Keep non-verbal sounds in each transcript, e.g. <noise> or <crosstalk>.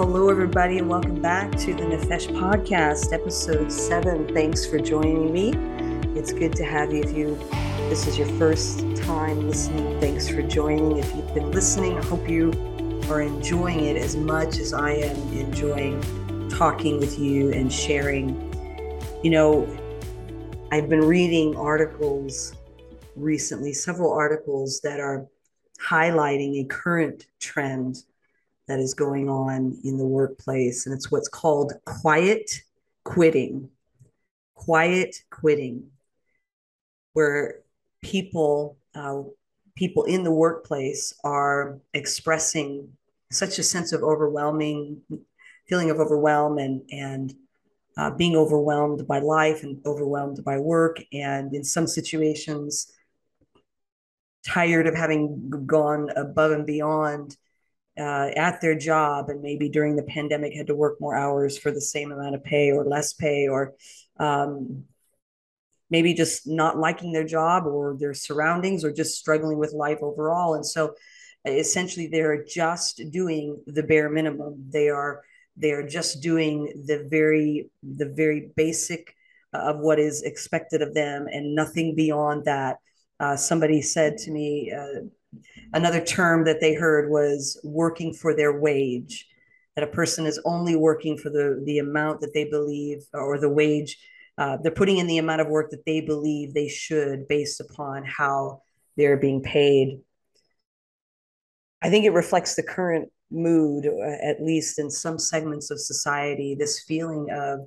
hello, everybody, and welcome back to the Nefesh Podcast, episode seven. Thanks for joining me. It's good to have you. If you this is your first time listening, thanks for joining. If you've been listening, I hope you are enjoying it as much as I am enjoying talking with you and sharing. You know, I've been reading articles recently, several articles that are highlighting a current trend that is going on in the workplace, and it's what's called quiet quitting. Quiet quitting, where people uh, people in the workplace are expressing such a sense of overwhelming feeling of overwhelm and and uh, being overwhelmed by life and overwhelmed by work and in some situations tired of having gone above and beyond uh, at their job and maybe during the pandemic had to work more hours for the same amount of pay or less pay or um, maybe just not liking their job or their surroundings or just struggling with life overall. And so essentially they're just doing the bare minimum. They are they are just doing the very the very basic of what is expected of them and nothing beyond that. Uh, somebody said to me uh, Another term that they heard was working for their wage, that a person is only working for the, the amount that they believe or the wage. Uh, they're putting in the amount of work that they believe they should based upon how they're being paid. I think it reflects the current mood, uh, at least in some segments of society, this feeling of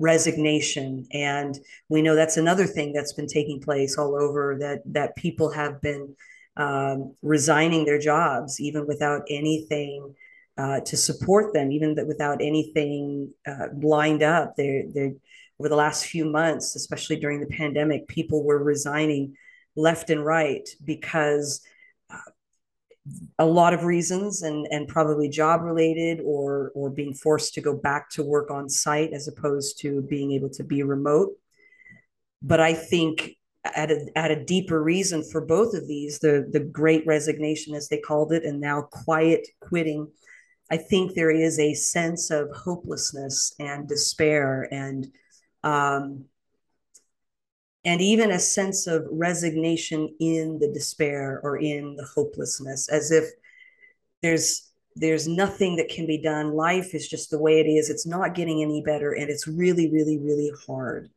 resignation and we know that's another thing that's been taking place all over that that people have been um, resigning their jobs even without anything uh, to support them, even without anything uh, lined up. They they over the last few months, especially during the pandemic, people were resigning left and right because uh, a lot of reasons and and probably job related or or being forced to go back to work on site as opposed to being able to be remote but i think at a, at a deeper reason for both of these the the great resignation as they called it and now quiet quitting i think there is a sense of hopelessness and despair and um, and even a sense of resignation in the despair or in the hopelessness as if there's there's nothing that can be done. Life is just the way it is. It's not getting any better and it's really really really hard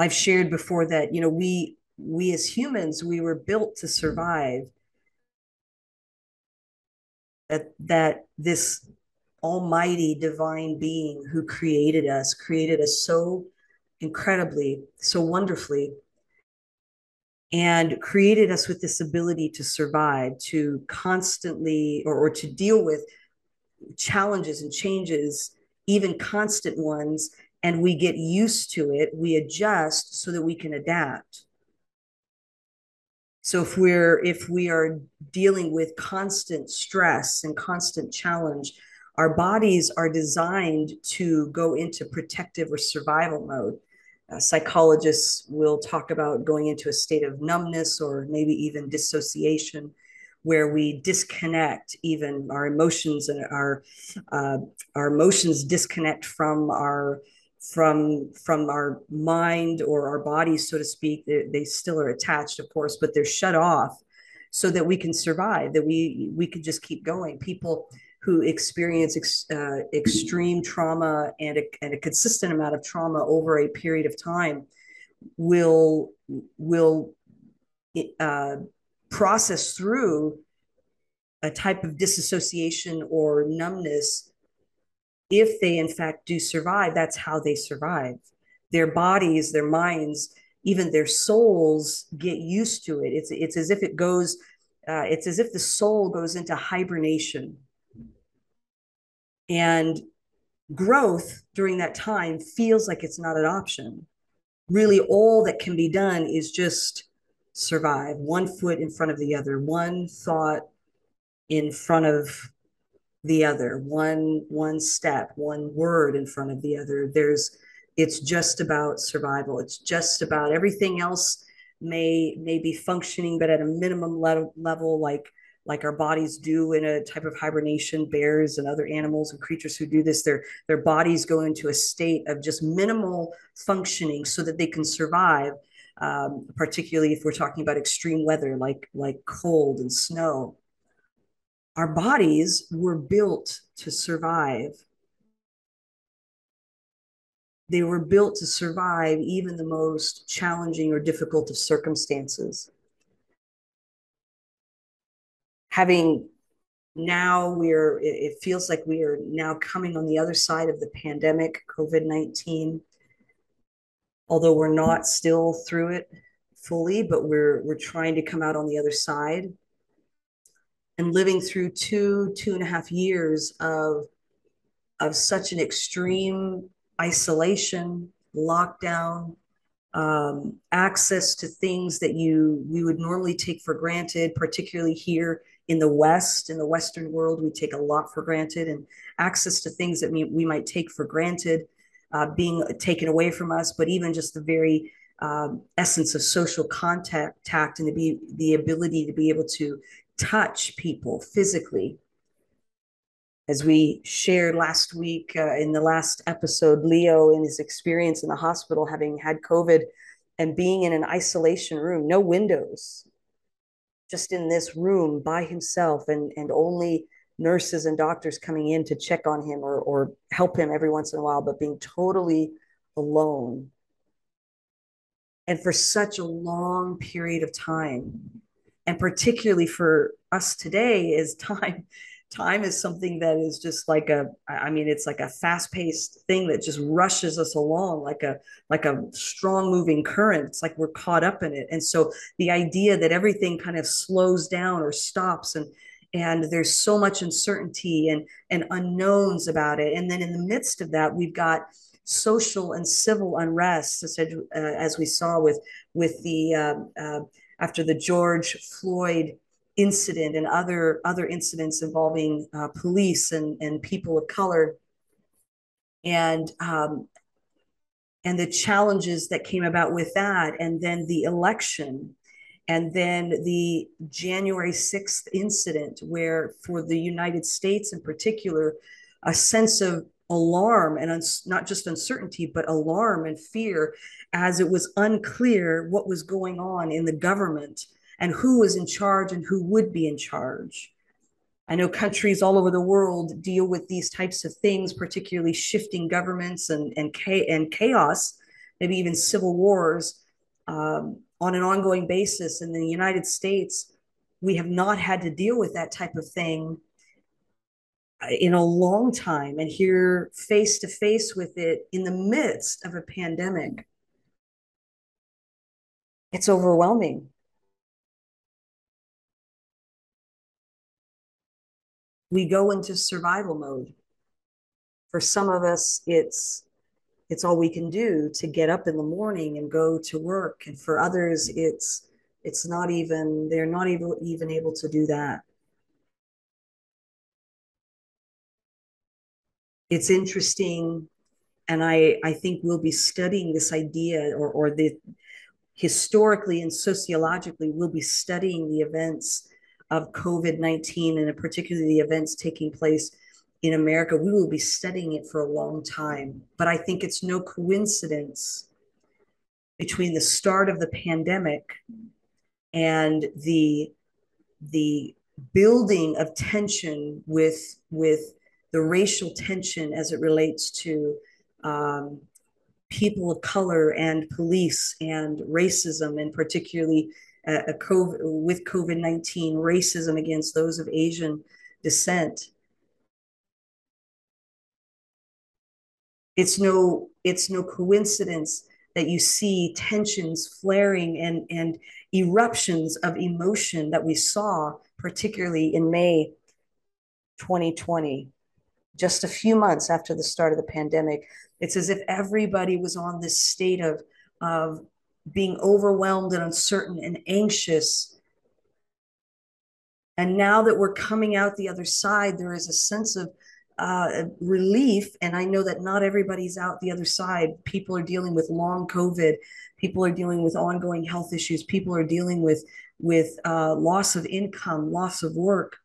I've shared before that, you know, we we as humans, we were built to survive. That that this almighty divine being who created us, created us so incredibly, so wonderfully, and created us with this ability to survive, to constantly or, or to deal with challenges and changes, even constant ones, and we get used to it, we adjust so that we can adapt. So if we're if we are dealing with constant stress and constant challenge, our bodies are designed to go into protective or survival mode. Uh, psychologists will talk about going into a state of numbness or maybe even dissociation where we disconnect even our emotions and our uh, our emotions disconnect from our from from our mind or our bodies so to speak they, they still are attached of course but they're shut off so that we can survive that we we can just keep going. People who experience ex, uh, extreme trauma and a, and a consistent amount of trauma over a period of time will will uh, process through a type of disassociation or numbness if they in fact do survive, that's how they survive. Their bodies, their minds, even their souls get used to it. It's it's as if it goes, uh, it's as if the soul goes into hibernation. And growth during that time feels like it's not an option. Really, all that can be done is just survive one foot in front of the other, one thought in front of the other one one step one word in front of the other. There's it's just about survival. It's just about everything else may may be functioning but at a minimum level, level like like our bodies do in a type of hibernation bears and other animals and creatures who do this their their bodies go into a state of just minimal functioning so that they can survive um, particularly if we're talking about extreme weather like like cold and snow our bodies were built to survive. They were built to survive even the most challenging or difficult of circumstances. Having now we're it feels like we are now coming on the other side of the pandemic covid-19 although we're not still through it fully but we're we're trying to come out on the other side and living through two two and a half years of of such an extreme isolation lockdown um, access to things that you we would normally take for granted particularly here in the West, in the Western world, we take a lot for granted, and access to things that we, we might take for granted uh, being taken away from us, but even just the very um, essence of social contact tact and to be the ability to be able to touch people physically. As we shared last week uh, in the last episode, Leo in his experience in the hospital, having had COVID and being in an isolation room, no windows, just in this room by himself and and only nurses and doctors coming in to check on him or or help him every once in a while but being totally alone and for such a long period of time and particularly for us today is time. <laughs> Time is something that is just like a i mean it's like a fast-paced thing that just rushes us along like a like a strong moving current. It's like we're caught up in it. And so the idea that everything kind of slows down or stops and and there's so much uncertainty and and unknowns about it. And then in the midst of that we've got social and civil unrest as, uh, as we saw with with the uh, uh, after the george floyd incident and other other incidents involving uh, police and and people of color. And um, and the challenges that came about with that and then the election and then the January 6th incident where for the United States in particular a sense of alarm and not just uncertainty but alarm and fear as it was unclear what was going on in the government and who was in charge and who would be in charge. I know countries all over the world deal with these types of things, particularly shifting governments and, and, and chaos, maybe even civil wars um, on an ongoing basis. In the United States, we have not had to deal with that type of thing in a long time and here face to face with it in the midst of a pandemic. It's overwhelming. we go into survival mode. For some of us, it's it's all we can do to get up in the morning and go to work. And for others, it's it's not even they're not even even able to do that. It's interesting, and I I think we'll be studying this idea or or the historically and sociologically we'll be studying the events of COVID 19 and particularly the events taking place in America, we will be studying it for a long time. But I think it's no coincidence between the start of the pandemic and the the building of tension with with the racial tension as it relates to um, people of color and police and racism and particularly a COVID, with COVID 19, racism against those of Asian descent. It's no, it's no coincidence that you see tensions flaring and, and eruptions of emotion that we saw, particularly in May 2020, just a few months after the start of the pandemic. It's as if everybody was on this state of, of being overwhelmed and uncertain and anxious. And now that we're coming out the other side, there is a sense of uh, relief. And I know that not everybody's out the other side. People are dealing with long COVID. People are dealing with ongoing health issues. People are dealing with with uh, loss of income, loss of work.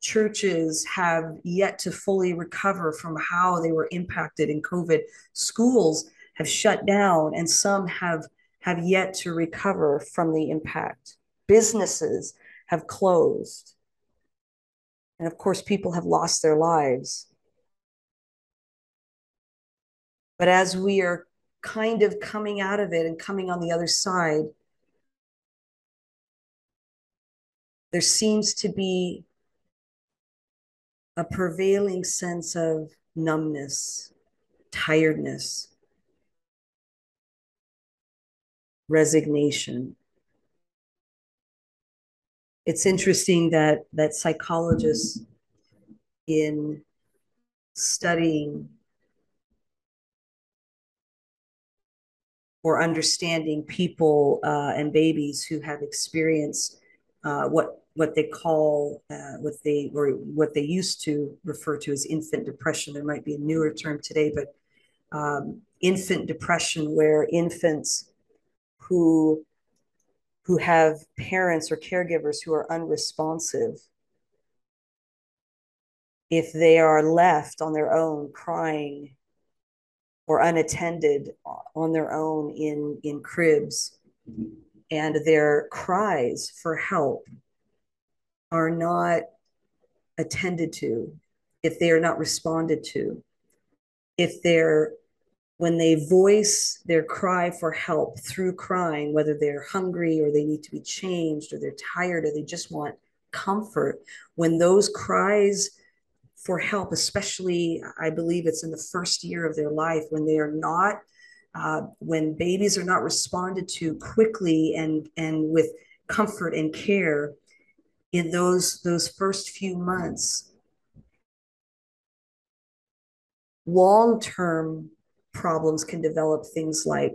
Churches have yet to fully recover from how they were impacted in COVID. Schools have shut down, and some have have yet to recover from the impact. Businesses have closed. And of course, people have lost their lives. But as we are kind of coming out of it and coming on the other side, there seems to be a prevailing sense of numbness, tiredness, resignation. It's interesting that that psychologists in studying or understanding people uh, and babies who have experienced uh, what what they call uh, what they or what they used to refer to as infant depression. There might be a newer term today, but um, infant depression, where infants who who have parents or caregivers who are unresponsive if they are left on their own crying or unattended on their own in in cribs and their cries for help are not attended to if they are not responded to if they're when they voice their cry for help through crying, whether they're hungry or they need to be changed or they're tired or they just want comfort, when those cries for help, especially I believe it's in the first year of their life when they are not, uh, when babies are not responded to quickly and and with comfort and care, in those those first few months, long term problems can develop things like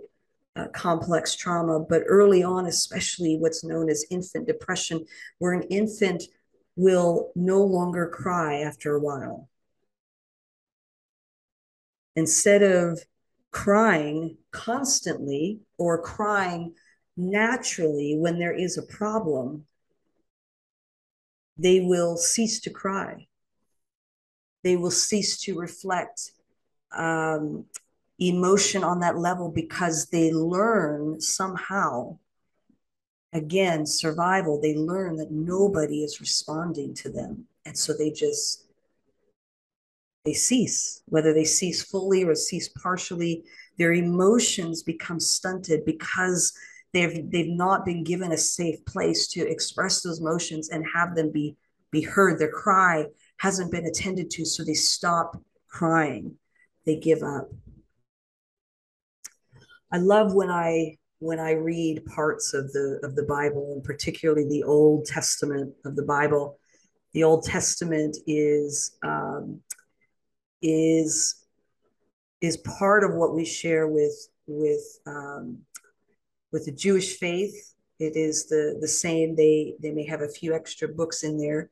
uh, complex trauma, but early on, especially what's known as infant depression, where an infant will no longer cry after a while. Instead of crying constantly or crying naturally when there is a problem, they will cease to cry. They will cease to reflect um, emotion on that level because they learn somehow again survival. They learn that nobody is responding to them. And so they just they cease. Whether they cease fully or cease partially their emotions become stunted because they've they've not been given a safe place to express those emotions and have them be be heard. Their cry hasn't been attended to so they stop crying. They give up. I love when I when I read parts of the of the Bible, and particularly the Old Testament of the Bible. The Old Testament is um, is is part of what we share with with um, with the Jewish faith. It is the the same. They they may have a few extra books in there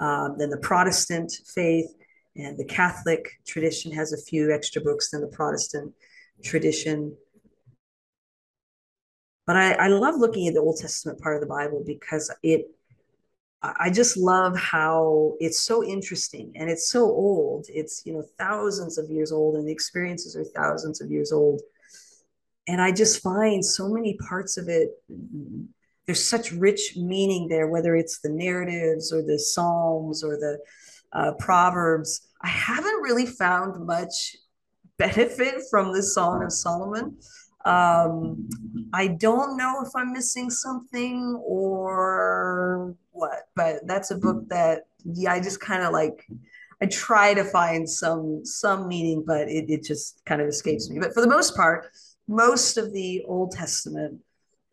um, than the Protestant faith, and the Catholic tradition has a few extra books than the Protestant tradition. But I, I love looking at the Old Testament part of the Bible because it, I just love how it's so interesting and it's so old. It's, you know, thousands of years old and the experiences are thousands of years old. And I just find so many parts of it, there's such rich meaning there, whether it's the narratives or the Psalms or the uh, Proverbs. I haven't really found much <laughs> benefit from the Song of Solomon. Um, I don't know if I'm missing something or what, but that's a book that yeah, I just kind of like I try to find some some meaning, but it, it just kind of escapes me. But for the most part, most of the Old Testament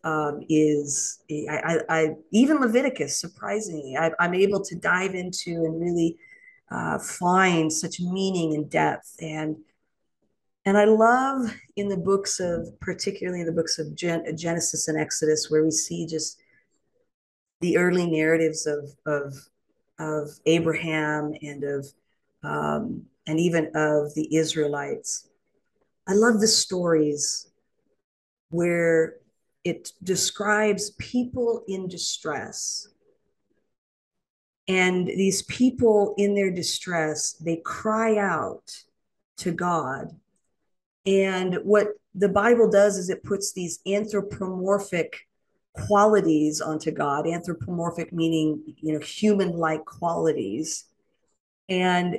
um, is I, I, I, even Leviticus. Surprisingly, I, am able to dive into and really uh, find such meaning and depth. And and I love in the books of, particularly in the books of Gen- Genesis and Exodus, where we see just the early narratives of of of Abraham and of um, and even of the Israelites. I love the stories where it describes people in distress. And these people in their distress, they cry out to God. And what the Bible does is it puts these anthropomorphic qualities onto God, anthropomorphic meaning, you know, human like qualities. And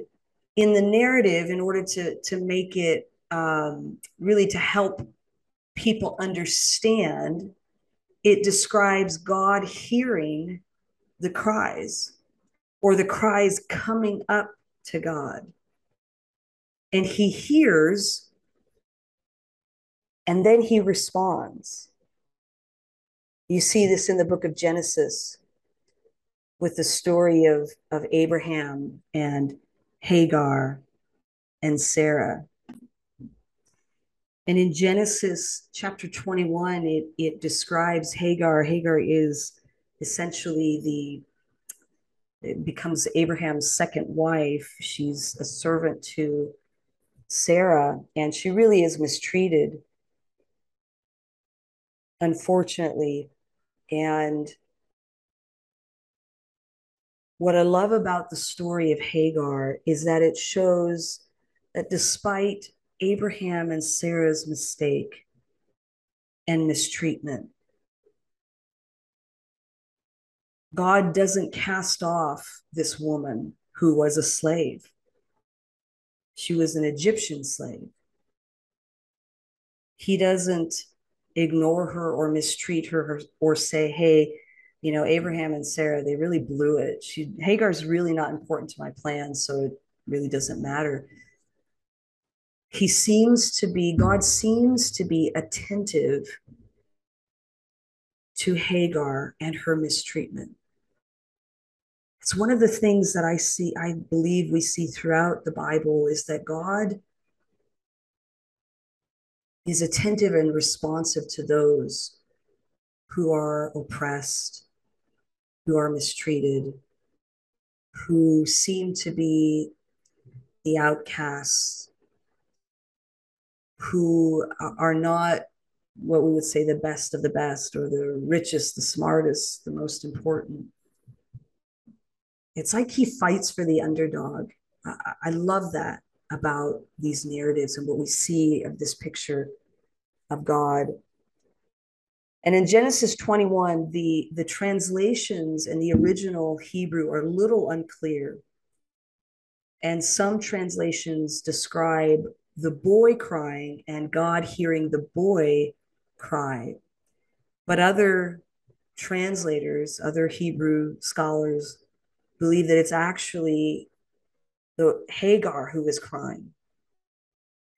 in the narrative, in order to, to make it um, really to help people understand, it describes God hearing the cries or the cries coming up to God. And he hears and then he responds. You see this in the book of Genesis with the story of, of Abraham and Hagar and Sarah. And in Genesis chapter 21, it, it describes Hagar. Hagar is essentially the it becomes Abraham's second wife. She's a servant to Sarah, and she really is mistreated, unfortunately. And what I love about the story of Hagar is that it shows that despite Abraham and Sarah's mistake and mistreatment, God doesn't cast off this woman who was a slave. She was an Egyptian slave. He doesn't ignore her or mistreat her or, say, hey, you know, Abraham and Sarah, they really blew it. She Hagar's really not important to my plan, so it really doesn't matter. He seems to be, God seems to be attentive to Hagar and her mistreatment. It's one of the things that I see, I believe we see throughout the Bible is that God is attentive and responsive to those who are oppressed, who are mistreated, who seem to be the outcasts, who are not what we would say the best of the best or the richest, the smartest, the most important. It's like he fights for the underdog. I, I love that about these narratives and what we see of this picture of God. And in Genesis 21, the, the translations in the original Hebrew are a little unclear. And some translations describe the boy crying and God hearing the boy cry. But other translators, other Hebrew scholars, believe that it's actually the Hagar who is crying.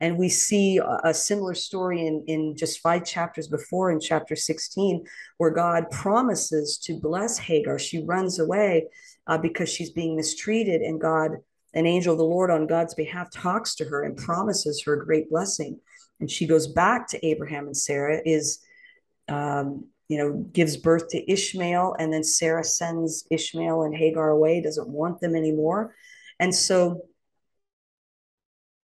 And we see a, similar story in, in just five chapters before, in chapter 16, where God promises to bless Hagar. She runs away uh, because she's being mistreated, and God, an angel of the Lord on God's behalf, talks to her and promises her great blessing. And she goes back to Abraham and Sarah, is um, you know, gives birth to Ishmael, and then Sarah sends Ishmael and Hagar away, doesn't want them anymore. And so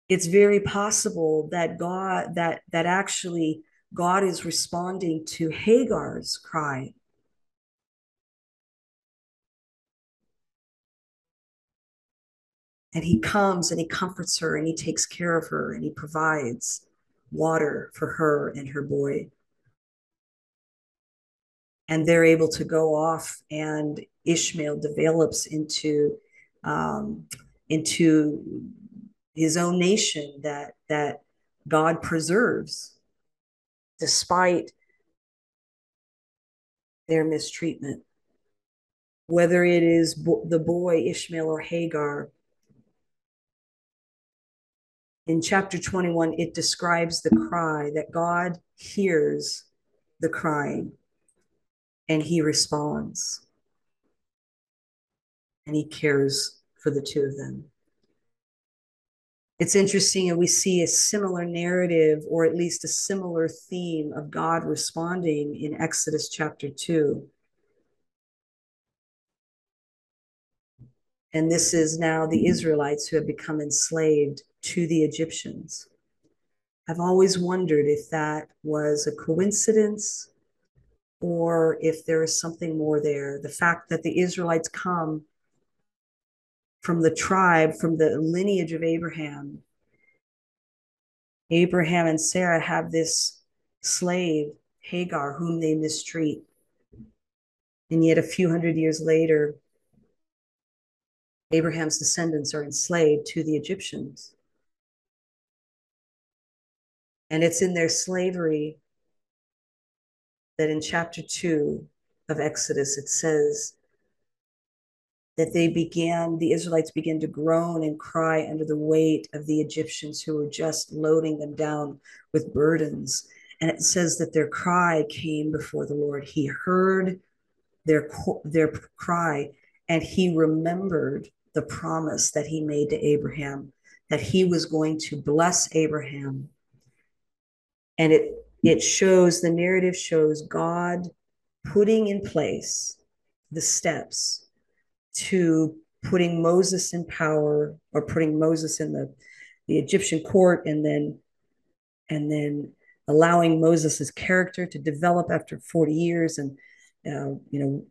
it's very possible that God, that that actually God is responding to Hagar's cry. And he comes and he comforts her and he takes care of her and he provides water for her and her boy. And they're able to go off and Ishmael develops into um, into his own nation that that God preserves despite their mistreatment. Whether it is bo- the boy Ishmael or Hagar in chapter 21 it describes the cry that God hears the crying and he responds and he cares for the two of them. It's interesting, and we see a similar narrative, or at least a similar theme of God responding in Exodus chapter 2. And this is now the mm-hmm. Israelites who have become enslaved to the Egyptians. I've always wondered if that was a coincidence or if there is something more there. The fact that the Israelites come from the tribe, from the lineage of Abraham. Abraham and Sarah have this slave, Hagar, whom they mistreat. And yet, a few hundred years later, Abraham's descendants are enslaved to the Egyptians. And it's in their slavery that in chapter 2 of Exodus it says that they began, the Israelites began to groan and cry under the weight of the Egyptians who were just loading them down with burdens. And it says that their cry came before the Lord. He heard their, their cry and he remembered the promise that he made to Abraham that he was going to bless Abraham. And it it shows the narrative shows God putting in place the steps to putting Moses in power or putting Moses in the the Egyptian court and then and then allowing Moses's character to develop after 40 years and uh, you know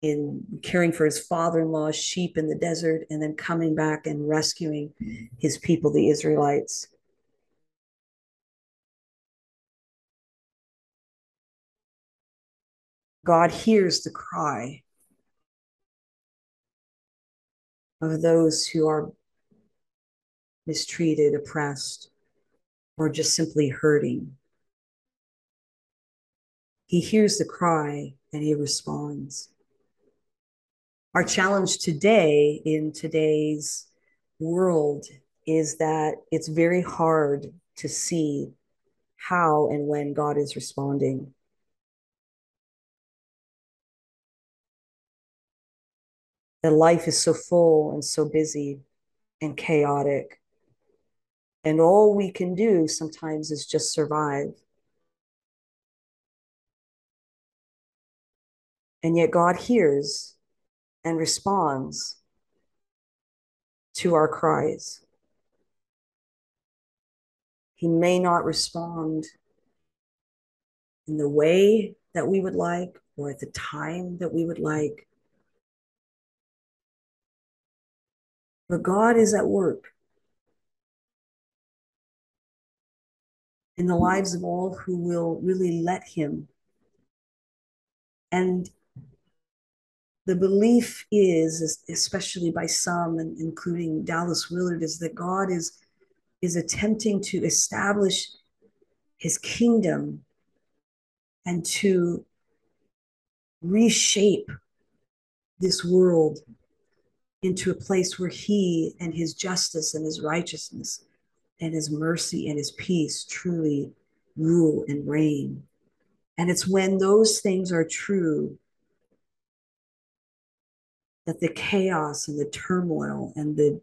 in caring for his father-in-law's sheep in the desert and then coming back and rescuing his people the Israelites God hears the cry of those who are mistreated, oppressed, or just simply hurting. He hears the cry and he responds. Our challenge today in today's world is that it's very hard to see how and when God is responding. that life is so full and so busy and chaotic. And all we can do sometimes is just survive. And yet God hears and responds to our cries. He may not respond in the way that we would like or at the time that we would like, But God is at work in the lives of all who will really let Him. And the belief is, especially by some, and including Dallas Willard, is that God is, is attempting to establish His kingdom and to reshape this world into a place where he and his justice and his righteousness and his mercy and his peace truly rule and reign. And it's when those things are true that the chaos and the turmoil and the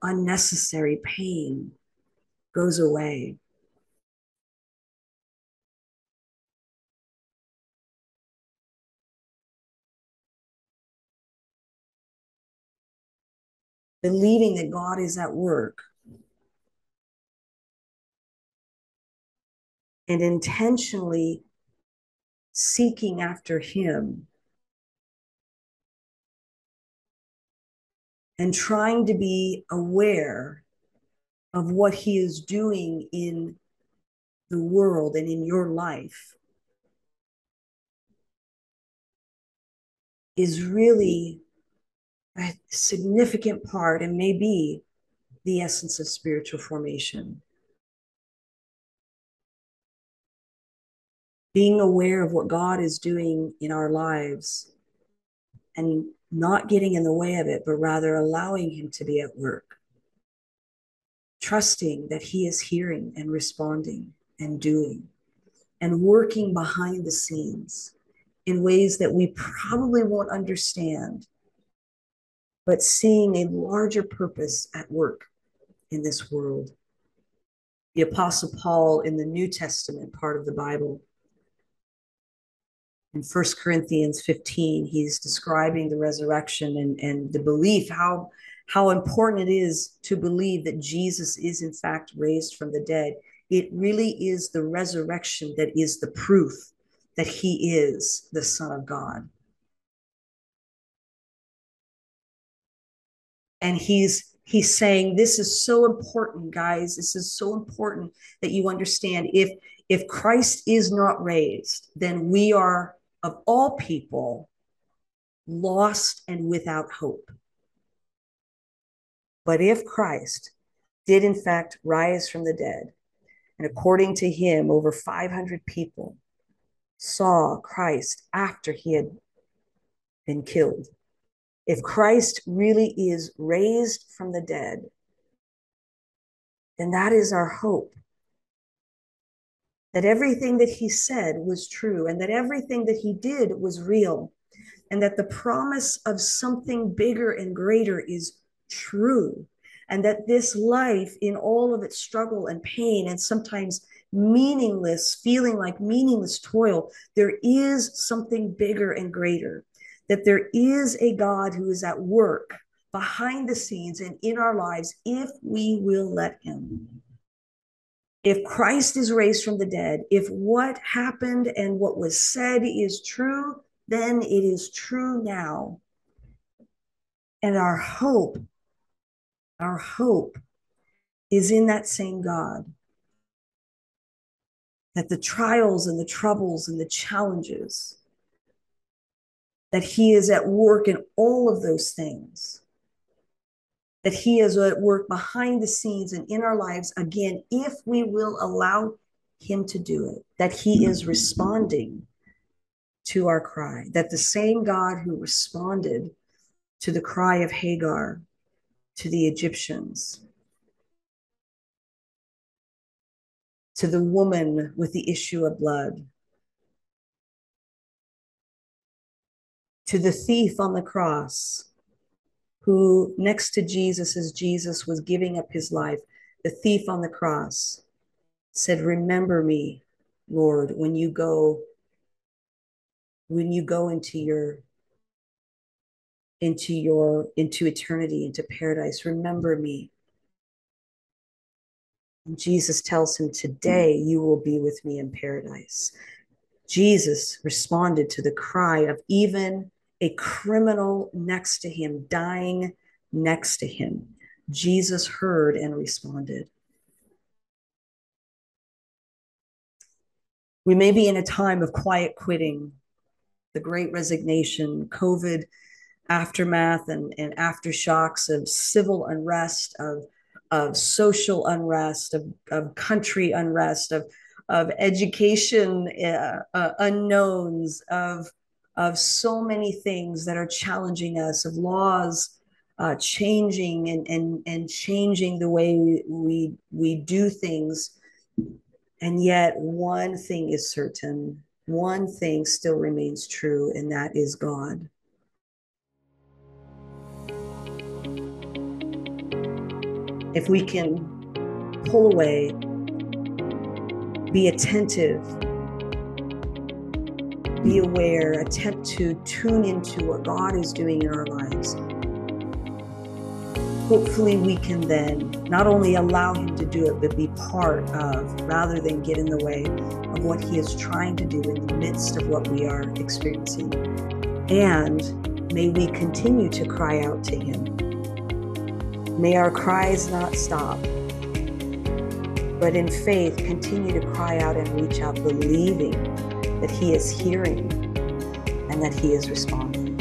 unnecessary pain goes away. believing that God is at work and intentionally seeking after Him and trying to be aware of what He is doing in the world and in your life is really a significant part and may be the essence of spiritual formation. Being aware of what God is doing in our lives and not getting in the way of it, but rather allowing Him to be at work. Trusting that He is hearing and responding and doing and working behind the scenes in ways that we probably won't understand but seeing a larger purpose at work in this world. The Apostle Paul in the New Testament part of the Bible, in 1 Corinthians 15, he's describing the resurrection and, and the belief, how, how important it is to believe that Jesus is in fact raised from the dead. It really is the resurrection that is the proof that he is the Son of God. And he's he's saying this is so important guys this is so important that you understand if if christ is not raised then we are of all people lost and without hope but if christ did in fact rise from the dead and according to him over 500 people saw christ after he had been killed if Christ really is raised from the dead, then that is our hope. That everything that he said was true, and that everything that he did was real, and that the promise of something bigger and greater is true, and that this life, in all of its struggle and pain, and sometimes meaningless, feeling like meaningless toil, there is something bigger and greater that there is a God who is at work behind the scenes and in our lives if we will let him. If Christ is raised from the dead, if what happened and what was said is true, then it is true now. And our hope, our hope is in that same God. That the trials and the troubles and the challenges that He is at work in all of those things. That He is at work behind the scenes and in our lives, again, if we will allow Him to do it, that He is responding to our cry, that the same God who responded to the cry of Hagar to the Egyptians, to the woman with the issue of blood, to the thief on the cross, who next to Jesus, as Jesus was giving up his life, the thief on the cross said, Remember me, Lord, when you go, when you go into your into your into eternity into paradise. Remember me. Jesus tells him today you will be with me in paradise. Jesus responded to the cry of even a criminal next to him, dying next to him. Jesus heard and responded. We may be in a time of quiet quitting, the great resignation, COVID aftermath and, and aftershocks of civil unrest, of, of social unrest, of, of country unrest, of, of education uh, uh, unknowns, of of so many things that are challenging us, of laws uh, changing and, and, and changing the way we, we, we do things. And yet, one thing is certain, one thing still remains true, and that is God. If we can pull away, be attentive be aware, attempt to tune into what God is doing in our lives. Hopefully, we can then not only allow Him to do it, but be part of, rather than get in the way of what He is trying to do in the midst of what we are experiencing. And may we continue to cry out to Him. May our cries not stop, but in faith continue to cry out and reach out, believing that He is hearing and that He is responding.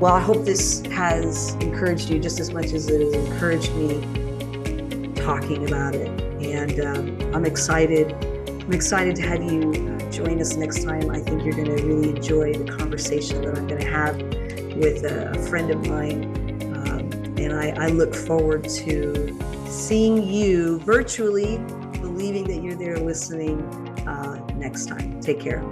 Well, I hope this has encouraged you just as much as it has encouraged me talking about it. And um, I'm excited. I'm excited to have you join us next time. I think you're going to really enjoy the conversation that I'm going to have with a, friend of mine. Um, and I, I look forward to seeing you virtually listening uh, next time. Take care.